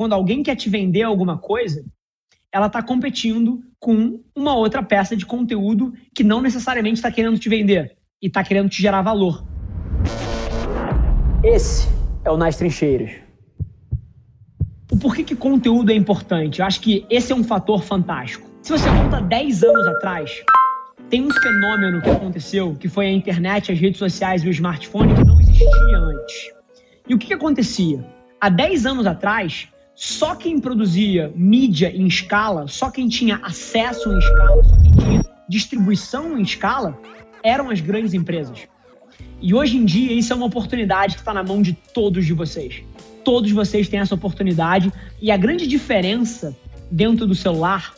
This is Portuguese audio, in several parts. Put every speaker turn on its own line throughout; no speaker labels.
quando alguém quer te vender alguma coisa, ela está competindo com uma outra peça de conteúdo que não necessariamente está querendo te vender e está querendo te gerar valor. Esse é o Nas Trincheiras. O porquê que conteúdo é importante? Eu acho que esse é um fator fantástico. Se você volta 10 anos atrás, tem um fenômeno que aconteceu, que foi a internet, as redes sociais e o smartphone, que não existia antes. E o que, que acontecia? Há 10 anos atrás, só quem produzia mídia em escala, só quem tinha acesso em escala, só quem tinha distribuição em escala, eram as grandes empresas. E hoje em dia, isso é uma oportunidade que está na mão de todos de vocês. Todos vocês têm essa oportunidade. E a grande diferença dentro do celular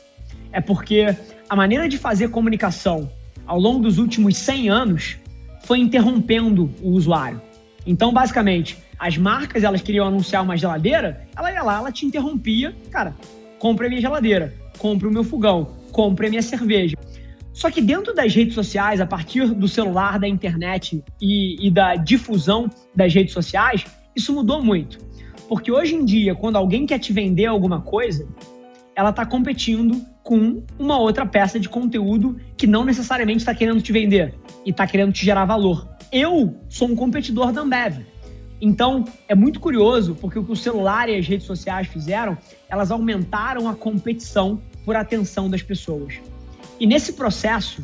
é porque a maneira de fazer comunicação ao longo dos últimos 100 anos foi interrompendo o usuário. Então, basicamente, as marcas elas queriam anunciar uma geladeira, ela ia lá, ela te interrompia, cara, compre a minha geladeira, compre o meu fogão, compre a minha cerveja. Só que dentro das redes sociais, a partir do celular, da internet e, e da difusão das redes sociais, isso mudou muito. Porque hoje em dia, quando alguém quer te vender alguma coisa, ela está competindo com uma outra peça de conteúdo que não necessariamente está querendo te vender e está querendo te gerar valor. Eu sou um competidor da Ambev. Então, é muito curioso, porque o que o celular e as redes sociais fizeram, elas aumentaram a competição por atenção das pessoas. E nesse processo,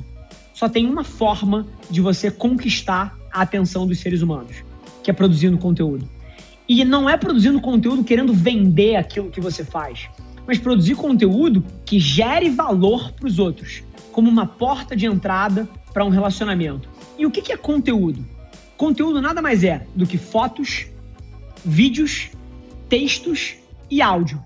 só tem uma forma de você conquistar a atenção dos seres humanos, que é produzindo conteúdo. E não é produzindo conteúdo querendo vender aquilo que você faz, mas produzir conteúdo que gere valor para os outros, como uma porta de entrada para um relacionamento. E o que é conteúdo? Conteúdo nada mais é do que fotos, vídeos, textos e áudio.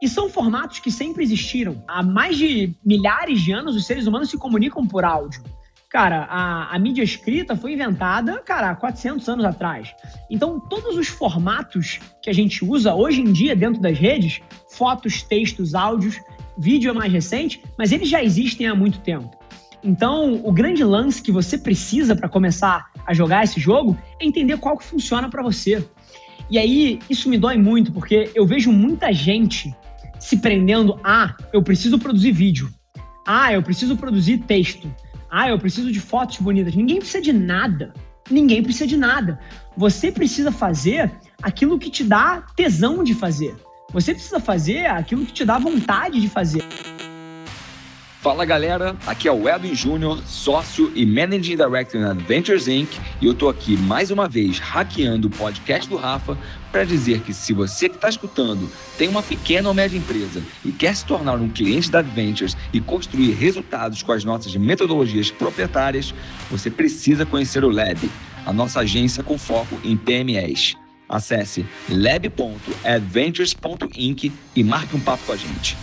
E são formatos que sempre existiram. Há mais de milhares de anos, os seres humanos se comunicam por áudio. Cara, a, a, mídia escrita foi inventada, cara, há 400 anos atrás. Então, todos os formatos que a gente usa hoje em dia dentro das redes, fotos, textos, áudios, vídeo é mais recente, mas eles já existem há muito tempo. Então, o grande lance que você precisa para começar a jogar esse jogo é entender qual que funciona para você. E aí, isso me dói muito, porque eu vejo muita gente se prendendo a ah, eu preciso produzir vídeo. Ah, eu preciso produzir texto. Ah, eu preciso de fotos bonitas. Ninguém precisa de nada. Ninguém precisa de nada. Você precisa fazer aquilo que te dá tesão de fazer. Você precisa fazer aquilo que te dá vontade de fazer.
Fala galera, aqui é o Edwin Júnior, sócio e Managing Director na Adventures Inc. E eu tô aqui mais uma vez hackeando o podcast do Rafa para dizer que se você que está escutando tem uma pequena ou média empresa e quer se tornar um cliente da Adventures e construir resultados com as nossas metodologias proprietárias, você precisa conhecer o Lab, a nossa agência com foco em PMEs. Acesse lab.adventures.inc e marque um papo com a gente.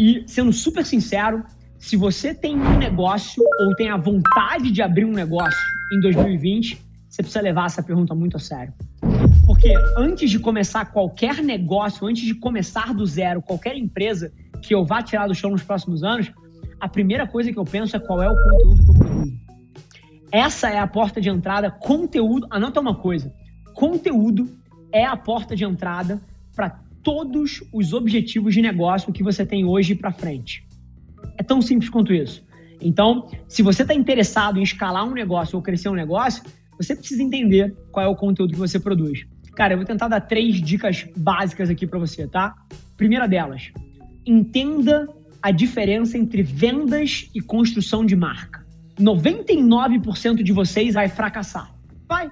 E sendo super sincero, se você tem um negócio ou tem a vontade de abrir um negócio em 2020, você precisa levar essa pergunta muito a sério. Porque antes de começar qualquer negócio, antes de começar do zero, qualquer empresa que eu vá tirar do chão nos próximos anos, a primeira coisa que eu penso é qual é o conteúdo que eu produzo. Essa é a porta de entrada. Conteúdo, anota uma coisa: conteúdo é a porta de entrada para todos os objetivos de negócio que você tem hoje para frente. É tão simples quanto isso. Então, se você está interessado em escalar um negócio ou crescer um negócio, você precisa entender qual é o conteúdo que você produz. Cara, eu vou tentar dar três dicas básicas aqui para você, tá? Primeira delas, entenda a diferença entre vendas e construção de marca. 99% de vocês vai fracassar. Vai.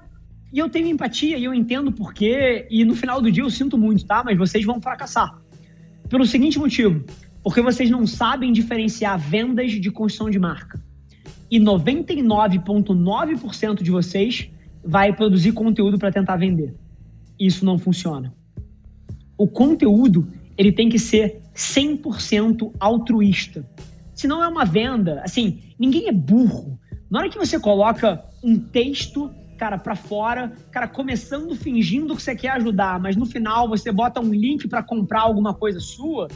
E eu tenho empatia e eu entendo porquê, e no final do dia eu sinto muito, tá? Mas vocês vão fracassar. Pelo seguinte motivo: porque vocês não sabem diferenciar vendas de construção de marca. E 99,9% de vocês vai produzir conteúdo para tentar vender. Isso não funciona. O conteúdo, ele tem que ser 100% altruísta. Se não é uma venda, assim, ninguém é burro. Na hora que você coloca um texto cara, para fora, cara, começando fingindo que você quer ajudar, mas no final você bota um link para comprar alguma coisa sua.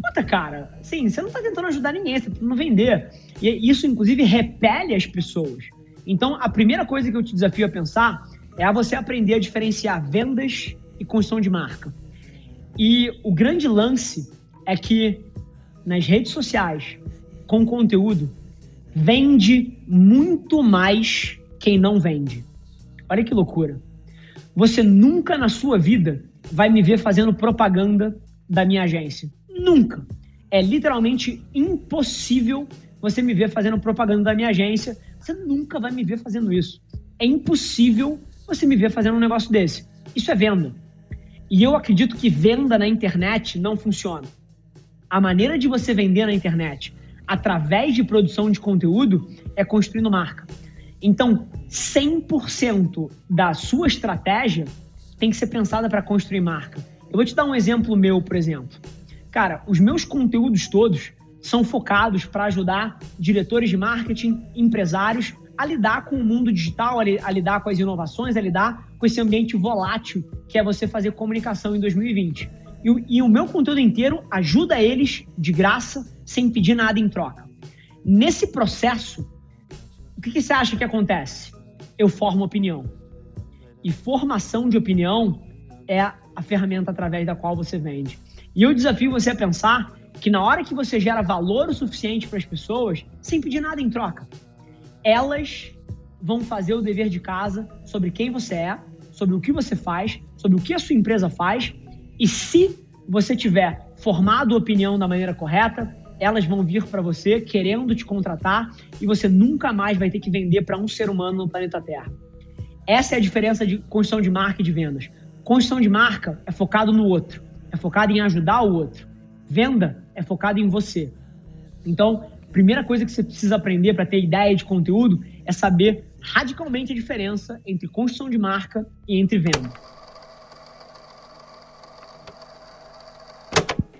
Puta, cara, assim, você não tá tentando ajudar ninguém, você tá tentando vender. E isso, inclusive, repele as pessoas. Então, a primeira coisa que eu te desafio a pensar é a você aprender a diferenciar vendas e construção de marca. E o grande lance é que nas redes sociais, com conteúdo, vende muito mais quem não vende. Olha que loucura. Você nunca na sua vida vai me ver fazendo propaganda da minha agência. Nunca. É literalmente impossível você me ver fazendo propaganda da minha agência. Você nunca vai me ver fazendo isso. É impossível você me ver fazendo um negócio desse. Isso é venda. E eu acredito que venda na internet não funciona. A maneira de você vender na internet através de produção de conteúdo é construindo marca. Então, 100% da sua estratégia tem que ser pensada para construir marca. Eu vou te dar um exemplo meu, por exemplo. Cara, os meus conteúdos todos são focados para ajudar diretores de marketing, empresários a lidar com o mundo digital, a lidar com as inovações, a lidar com esse ambiente volátil que é você fazer comunicação em 2020. E, e o meu conteúdo inteiro ajuda eles de graça, sem pedir nada em troca. Nesse processo, o que, que você acha que acontece? Eu formo opinião. E formação de opinião é a ferramenta através da qual você vende. E eu desafio você a pensar que na hora que você gera valor o suficiente para as pessoas, sem pedir nada em troca, elas vão fazer o dever de casa sobre quem você é, sobre o que você faz, sobre o que a sua empresa faz e se você tiver formado opinião da maneira correta, elas vão vir para você querendo te contratar e você nunca mais vai ter que vender para um ser humano no planeta Terra. Essa é a diferença de construção de marca e de vendas. Construção de marca é focado no outro, é focado em ajudar o outro. Venda é focado em você. Então, primeira coisa que você precisa aprender para ter ideia de conteúdo é saber radicalmente a diferença entre construção de marca e entre venda.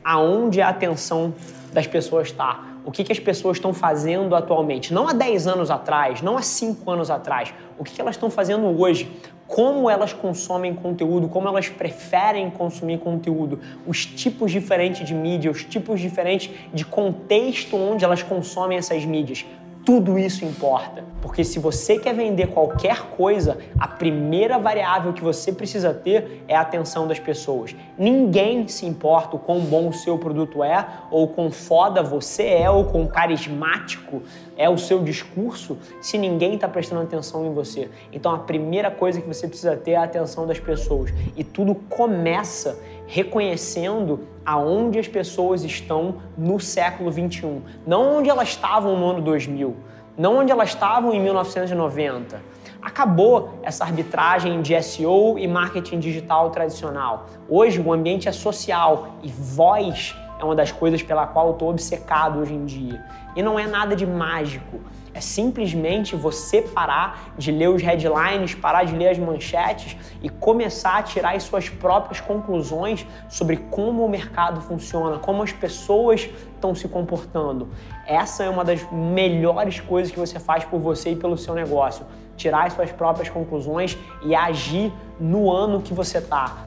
Aonde a atenção das pessoas está. O que, que as pessoas estão fazendo atualmente? Não há 10 anos atrás, não há 5 anos atrás. O que, que elas estão fazendo hoje? Como elas consomem conteúdo, como elas preferem consumir conteúdo, os tipos diferentes de mídia, os tipos diferentes de contexto onde elas consomem essas mídias tudo isso importa. Porque se você quer vender qualquer coisa, a primeira variável que você precisa ter é a atenção das pessoas. Ninguém se importa o quão bom o seu produto é, ou quão foda você é, ou quão carismático é o seu discurso, se ninguém está prestando atenção em você. Então a primeira coisa que você precisa ter é a atenção das pessoas. E tudo começa reconhecendo aonde as pessoas estão no século 21, não onde elas estavam no ano 2000, não onde elas estavam em 1990. Acabou essa arbitragem de SEO e marketing digital tradicional. Hoje o ambiente é social e voz é uma das coisas pela qual eu estou obcecado hoje em dia. E não é nada de mágico. É simplesmente você parar de ler os headlines, parar de ler as manchetes e começar a tirar as suas próprias conclusões sobre como o mercado funciona, como as pessoas estão se comportando. Essa é uma das melhores coisas que você faz por você e pelo seu negócio. Tirar as suas próprias conclusões e agir no ano que você está.